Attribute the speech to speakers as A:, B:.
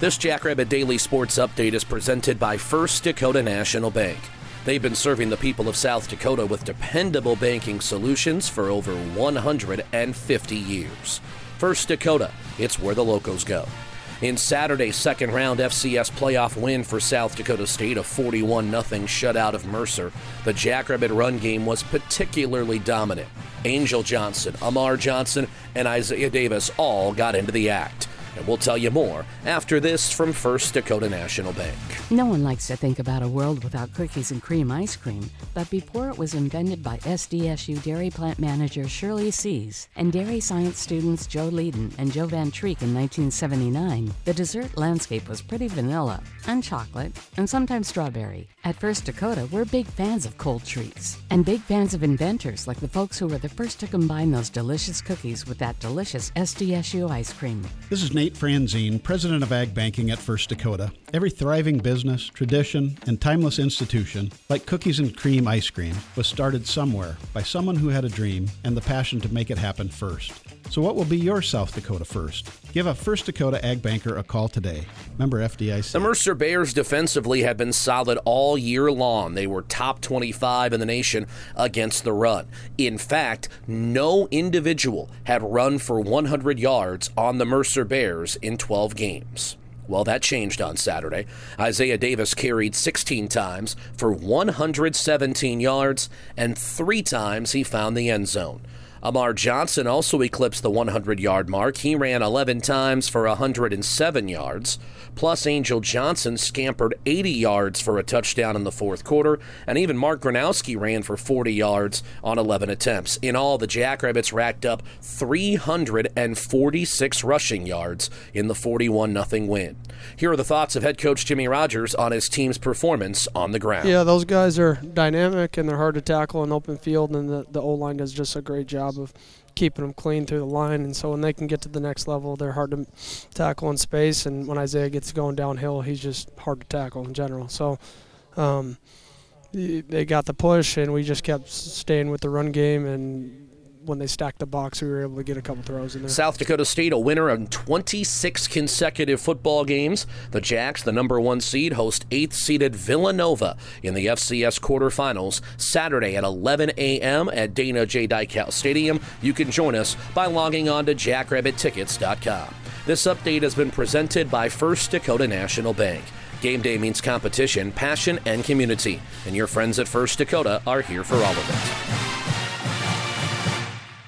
A: This Jackrabbit Daily Sports Update is presented by First Dakota National Bank. They've been serving the people of South Dakota with dependable banking solutions for over 150 years. First Dakota, it's where the locals go. In Saturday's second round FCS playoff win for South Dakota State, a 41 0 shutout of Mercer, the Jackrabbit run game was particularly dominant. Angel Johnson, Amar Johnson, and Isaiah Davis all got into the act. And we'll tell you more after this from First Dakota National Bank.
B: No one likes to think about a world without cookies and cream ice cream, but before it was invented by SDSU dairy plant manager Shirley Seas and dairy science students Joe Leedom and Joe Van Treeck in 1979, the dessert landscape was pretty vanilla and chocolate and sometimes strawberry. At First Dakota, we're big fans of cold treats and big fans of inventors like the folks who were the first to combine those delicious cookies with that delicious SDSU ice cream.
C: This is Nate Franzen, President of Ag Banking at First Dakota. Every thriving business, tradition, and timeless institution, like cookies and cream ice cream, was started somewhere by someone who had a dream and the passion to make it happen first. So, what will be your South Dakota first? Give a First Dakota Ag Banker a call today. Member FDIC.
A: The Mercer Bears defensively have been solid all year long. They were top 25 in the nation against the run. In fact, no individual had run for 100 yards on the Mercer Bears in 12 games. Well, that changed on Saturday. Isaiah Davis carried 16 times for 117 yards, and three times he found the end zone. Amar Johnson also eclipsed the 100 yard mark. He ran 11 times for 107 yards. Plus, Angel Johnson scampered 80 yards for a touchdown in the fourth quarter, and even Mark Gronowski ran for 40 yards on 11 attempts. In all, the Jackrabbits racked up 346 rushing yards in the 41 0 win. Here are the thoughts of head coach Jimmy Rogers on his team's performance on the ground.
D: Yeah, those guys are dynamic and they're hard to tackle in open field, and the, the O line does just a great job of keeping them clean through the line. And so when they can get to the next level, they're hard to tackle in space. And when Isaiah gets going downhill, he's just hard to tackle in general. So um, they got the push, and we just kept staying with the run game and when they stacked the box, we were able to get a couple throws in there.
A: South Dakota State, a winner of 26 consecutive football games. The Jacks, the number one seed, host eighth seeded Villanova in the FCS quarterfinals Saturday at 11 a.m. at Dana J. Dykhouse Stadium. You can join us by logging on to jackrabbittickets.com. This update has been presented by First Dakota National Bank. Game day means competition, passion, and community, and your friends at First Dakota are here for all of it.